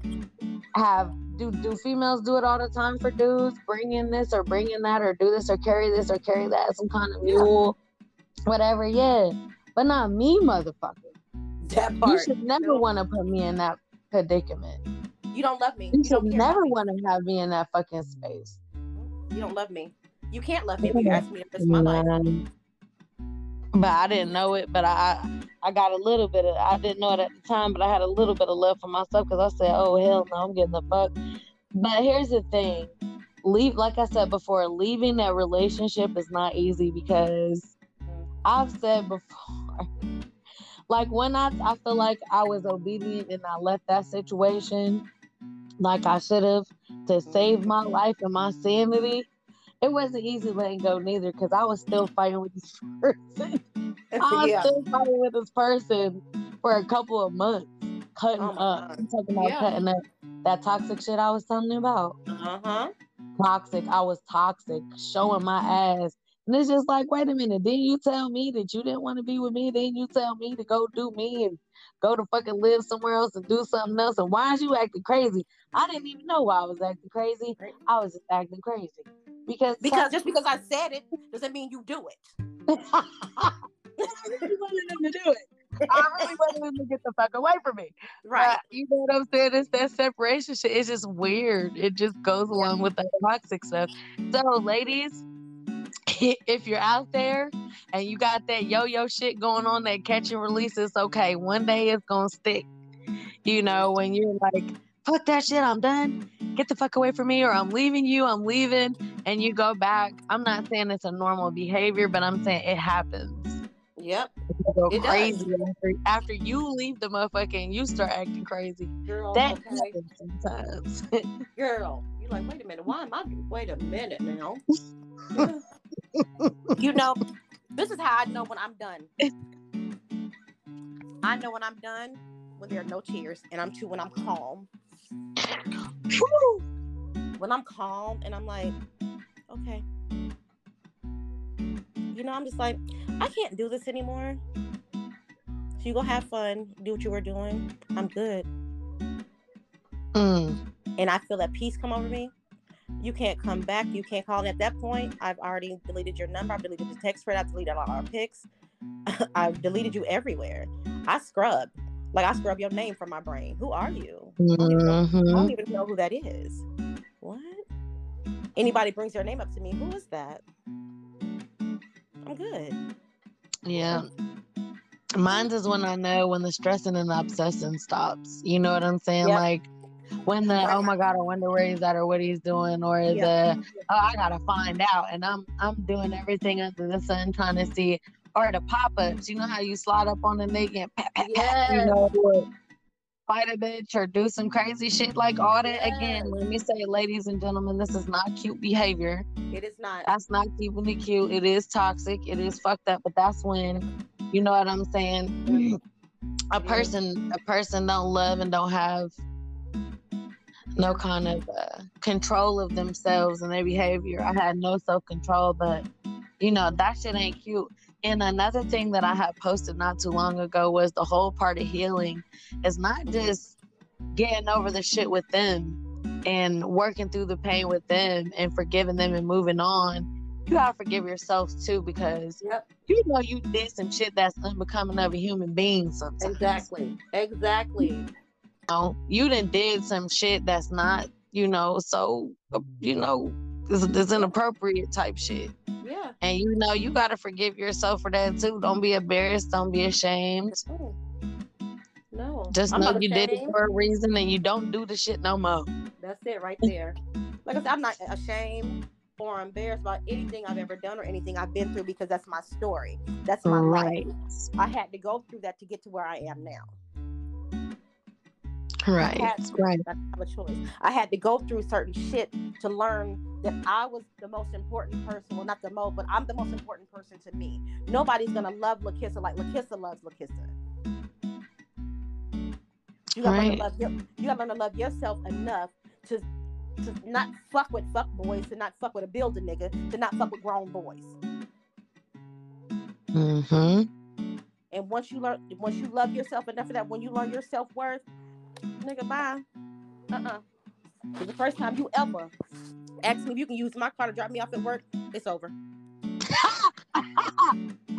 have do do females do it all the time for dudes? Bring in this or bring in that or do this or carry this or carry that some kind of mule whatever yeah. But not me motherfucker. That part. you should never want to put me in that predicament. You don't love me. you You should never want to have me in that fucking space. You don't love me. You can't love me if you ask me to risk my life. But i didn't know it but i i got a little bit of i didn't know it at the time but i had a little bit of love for myself because i said oh hell no i'm getting the fuck. But here's the thing leave like i said before leaving that relationship is not easy because i've said before (laughs) like when i i feel like i was obedient and i left that situation like i should have to save my life and my sanity it wasn't easy letting go neither because i was still fighting with this (laughs) person (laughs) I was yeah. still fighting with this person for a couple of months, cutting Oh up. God. Talking about Yeah. cutting up that toxic shit I was telling you about. Uh huh. Toxic. I was toxic, showing my ass. And it's just like, wait a minute, didn't you tell me that you didn't want to be with me? Didn't you tell me to go do me and go to fucking live somewhere else and do something else? And why is you acting crazy? I didn't even know why I was acting crazy. I was just acting crazy. Because Because just because I said it doesn't mean you do it. I really wanted him to do it. I really wanted him to get the fuck away from me. Right. But you know what I'm saying? It's that separation shit. It's just weird. It just goes along with that toxic stuff. So, ladies, (laughs) if you're out there and you got that yo-yo shit going on, that catch and release, it's okay. One day it's gonna stick. You know, when you're like, fuck that shit, I'm done. Get the fuck away from me, or I'm leaving you, I'm leaving, and you go back. I'm not saying it's a normal behavior, but I'm saying it happens Yep. you go It does. crazy after, after you leave the motherfucker and you start acting crazy. Girl. That okay. happens sometimes. (laughs) Girl. You're like, wait a minute. Why am I? Wait a minute now. (laughs) you know, this is how I know when I'm done. I know when I'm done when there are no tears, and I'm too when I'm calm. Whew. When I'm calm and I'm like, okay. You know, I'm just like, I can't do this anymore. So you go have fun, do what you were doing. I'm good. Mm. and I feel that peace come over me, you can't come back. You can't call. At that point, I've already deleted your number. I've deleted the text thread. I've deleted all our pics. (laughs) I've deleted you everywhere. I scrub. Like I scrub mm-hmm. your name from my brain. Who are you? I don't even know, don't mm-hmm. even know who that is. What? Mm. Anybody brings their name up to me. Who is that? I'm good. Yeah. Mine's is when I know when the stressing and the obsessing stops. You know what I'm saying? Yep. Like when the oh my god, I wonder where he's at or what he's doing, or Yep. the mm-hmm. oh I gotta find out, and I'm I'm doing everything under the sun trying to see, or the pop ups. You know how you slide up on the nigga and pat, pat, pat, you know, fight a bitch or do some crazy shit like all that. Yes. Again, let me say, ladies and gentlemen, this is not cute behavior. It is not. That's not keeping it cute. It is toxic. It is fucked up. But that's when, you know what I'm saying? A person, a person don't love and don't have no kind of uh, control of themselves and their behavior. I had no self control, but you know that shit ain't cute. And another thing that I mm-hmm. had posted not too long ago was the whole part of healing is not just getting over the shit with them and working through the pain with them and forgiving them and moving on. You gotta forgive yourself too because Yep. you know you did some shit that's unbecoming of a human being sometimes. Exactly. Exactly. You know, you done did some shit that's not, you know, so you know, is, is inappropriate type shit. Yeah. And you know, you gotta forgive yourself for that too. Don't be embarrassed. Don't be ashamed. No. Just I'm know you did it for a reason, and you don't do the shit no more. That's it right there. Like I said, I'm not ashamed or embarrassed about anything I've ever done or anything I've been through because that's my story. That's my life. I had to go through that to get to where I am now. Right. had to. Right. I have a choice. I had to go through certain shit to learn that I was the most important person. Well, not the most, but I'm the most important person to me. Nobody's gonna love Lakissa like Lakissa loves Lakissa. You gotta, learn Right. to love your, you gotta learn to love yourself enough to to not fuck with fuck boys, to not fuck with a builder nigga, to not fuck with grown boys. Mm-hmm. And once you learn, once you love yourself enough for that, when you learn your self worth, nigga, bye. Uh uh The first time you ever asked me if you can use my car to drop me off at work, it's over. (laughs)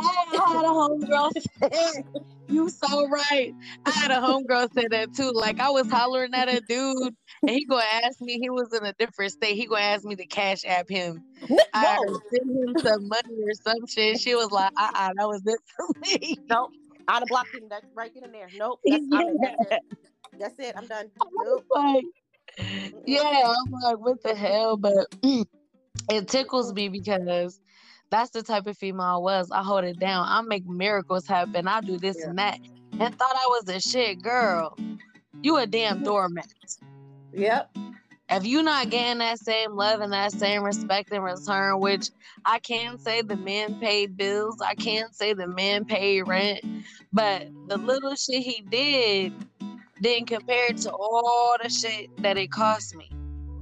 I had a homegirl (laughs) say, you so right. I had a homegirl say that too. Like I was hollering at a dude and he gonna ask me, he was in a different state. He gonna ask me to cash app him. (laughs) I Whoa. send him some money or some shit. She was like, uh uh that was it for me. Nope. I'd have blocked him that right then and there. Nope. That's, I'm, that's it. I'm done. Nope. like, yeah, I'm like, what the hell? But (clears throat) it tickles me because that's the type of female I was. I hold it down. I make miracles happen. I do this Yeah. and that. And thought I was a shit girl. You a damn mm-hmm. doormat. Yep. If you not getting that same love and that same respect in return, which I can say the men paid bills, I can say the men paid rent, but the little shit he did didn't compare to all the shit that it cost me.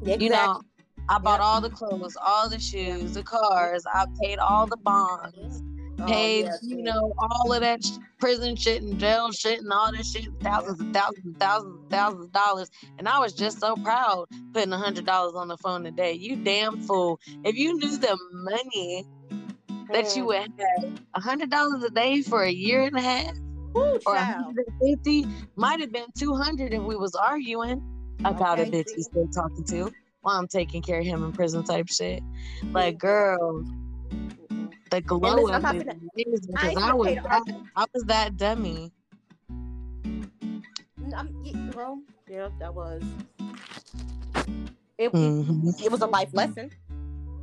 Exactly. You know, I bought Yep. all the clothes, all the shoes, the cars. I paid all the bonds, Oh, paid, yeah, you shit. know, all of that sh- prison shit and jail shit and all this shit, thousands and thousands and thousands and thousands of dollars. And I was just so proud putting a hundred dollars on the phone today. You damn fool! If you knew the money that you Mm. would have, a hundred dollars a day for a year and a half, Woo, or a hundred and fifty, might have been two hundred if we was arguing about a bitch he's still talking to while I'm taking care of him in prison type shit. Like, girl, the glow listen, up is finna- I because I, was that, argue. I was that dummy. I'm, yeah, well, yeah, that was. It, Mhm. it was a life lesson.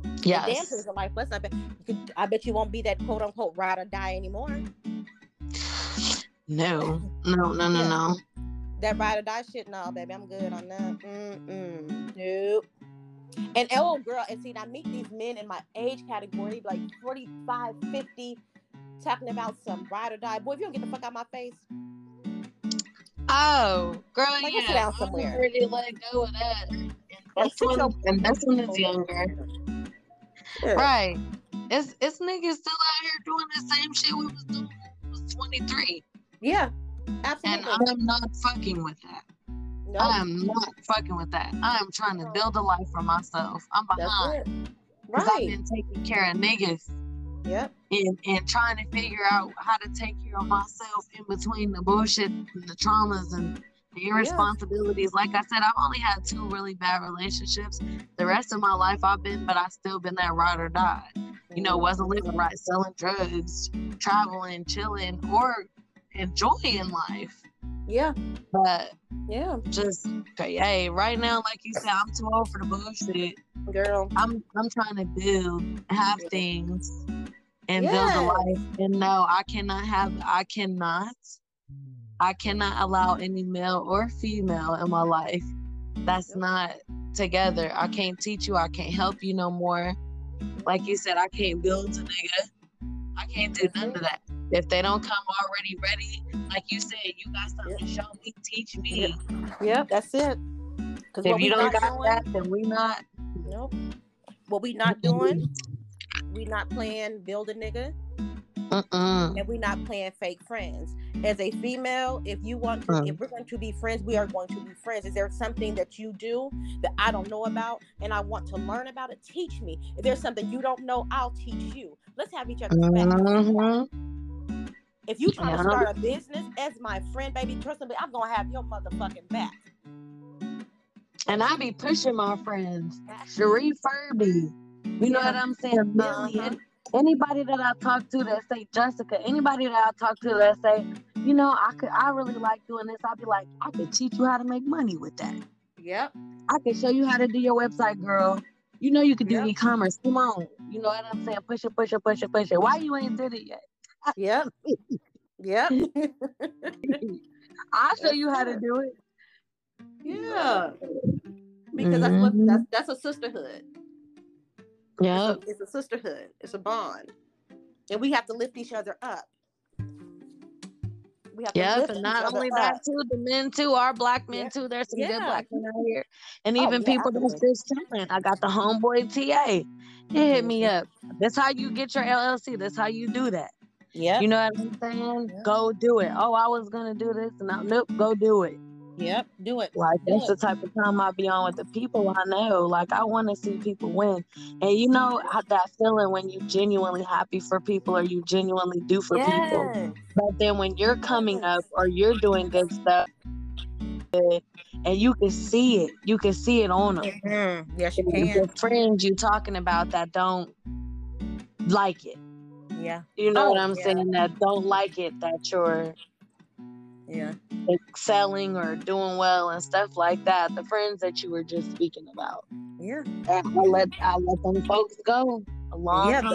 It damn Yes. sure was a life lesson. I bet, you could, I bet you won't be that quote unquote ride or die anymore. No, no, no, no, Yeah. no. That ride or die shit, no, baby, I'm good on that. Mm-mm. Nope. And oh, girl, and see, I meet these men in my age category, like 45, 50, talking about some ride or die. Boy, if you don't get the fuck out my face, Oh, girl, Like, go sit yeah. down somewhere. already let go of that. And that's when, and that's when it's younger. Yeah. Right. It's it's niggas still out here doing the same shit we was doing when we was 23. Yeah, absolutely. And. I'm not fucking with that. no, I am not fucking with that. I am trying to build a life for myself. I'm behind. Because I've Right. been taking care of niggas Yep. and, and trying to figure out how to take care of myself in between the bullshit and the traumas and the irresponsibilities. Like I said, I've only had two really bad relationships. The rest of my life I've been, but I still been that ride or die. You know, mm-hmm. wasn't living right, selling drugs, traveling, chilling, or enjoying life. Yeah. But Yeah. just okay, hey, right now, like you said, I'm too old for the bullshit. Girl. I'm I'm trying to build, have things, and build a life. And no, I cannot have. I cannot. I cannot allow any male or female in my life that's not together. I can't teach you. I can't help you no more. Like you said, I can't build a nigga. I can't do none mm-hmm. of that. If they don't come already ready, like you said, you got something to show me, teach me. Yep. That's it. If you don't got doing, that, then we not. nope. What we not doing, we not playing build a nigga, Mm-mm. and we not playing fake friends. As a female, if you want to, Mm. if we're going to be friends, we are going to be friends. Is there something that you do that I don't know about and I want to learn about it? Teach me. If there's something you don't know, I'll teach you. Let's have each other's back. Mhm. If you trying to start a business as my friend, baby, trust me, I'm gonna have your motherfucking back. And I be pushing my friends. Cherie Furby. You know Yeah. what I'm saying? Millie. Uh-huh. Anybody that I talk to that say Jessica, anybody that I talk to that say, you know, I could I really like doing this, I'll be like, I could teach you how to make money with that. Yep. I can show you how to do your website, girl. You know you could do Yep. e-commerce. Come on. You know what I'm saying? Push it, push it, push it, push it. Why you ain't did it yet? Yep. Yep. (laughs) I'll show you how to do it. Yeah. Because that's what Mhm. that's that's a sisterhood. Yeah. It's a, it's a sisterhood. It's a bond. And we have to lift each other up. We have to Yep, lift and each not other only up. that too, the men too, our black men Yeah. too. There's some good black men out here, and Oh, even yeah, people that's absolutely. just chilling. I got the homeboy TA. He hit me Mhm. up. That's how you get your LLC. That's how you do that. Yeah, You know what I'm saying? Yeah. Go do it. Oh, I was gonna do this, and I, nope, go do it. Yep. Do it. Like Do that's the type of time I be on with the people I know. Like I want to see people win, and you know how that feeling when you genuinely happy for people or you genuinely do for people. But then when you're coming up or you're doing good stuff, and you can see it, you can see it on them. Mhm. Yes, you The can. friends you talking about that don't like it. Yeah. You know Oh, what I'm yeah. saying? That don't like it that you're Yeah. excelling or doing well and stuff like that. The friends that you were just speaking about. Yeah. And I let I let them folks go a long Yeah,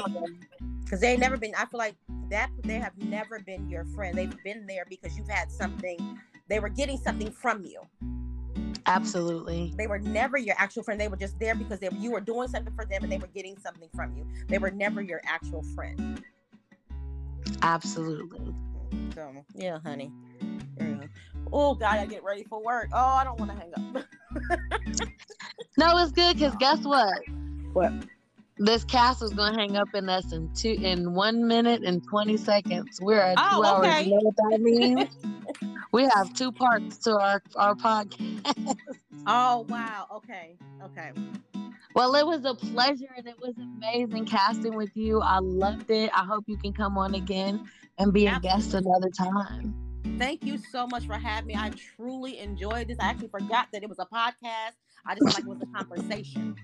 Because they never been. I feel like that they have never been your friend. They've been there because you've had something. They were getting something from you. Absolutely. They were never your actual friend. They were just there because they were, you were doing something for them and they were getting something from you. They were never your actual friend. Absolutely. So yeah, honey. Oh God, I get ready for work. Oh, I don't want to hang up. (laughs) No, it's good because guess what? What? This cast is gonna hang up in us in two in one minute and twenty seconds. We're at Oh, two hours. You know what that means? (laughs) we have two parts to our our podcast. (laughs) oh wow. Okay. Okay. Well, it was a pleasure and it was amazing casting with you. I loved it. I hope you can come on again and be a guest another time. Thank you so much for having me. I truly enjoyed this. I actually forgot that it was a podcast. I just like it was a conversation.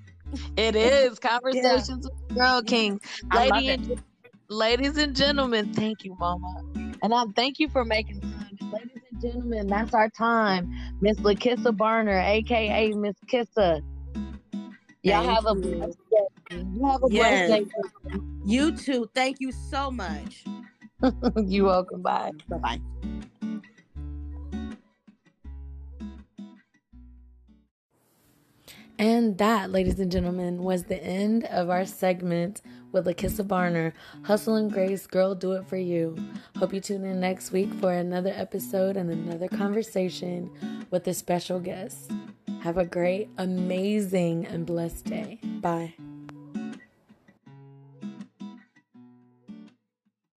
It is conversations with the Girl King. Lady and, ladies and gentlemen, thank you, Mama. And I thank you for making time. Ladies and gentlemen, that's our time. Miss Lakissa Barner, aka Miss Kissa. Y'all Thank have a you. blessed day. You have a Yes. blessed day. You too. Thank you so much. (laughs) you welcome. Bye. Bye bye. And that, ladies and gentlemen, was the end of our segment with Lakissa Barner, Hustle and Grace, Girl Do It For You. Hope you tune in next week for another episode and another conversation with a special guest. Have a great, amazing, and blessed day. Bye.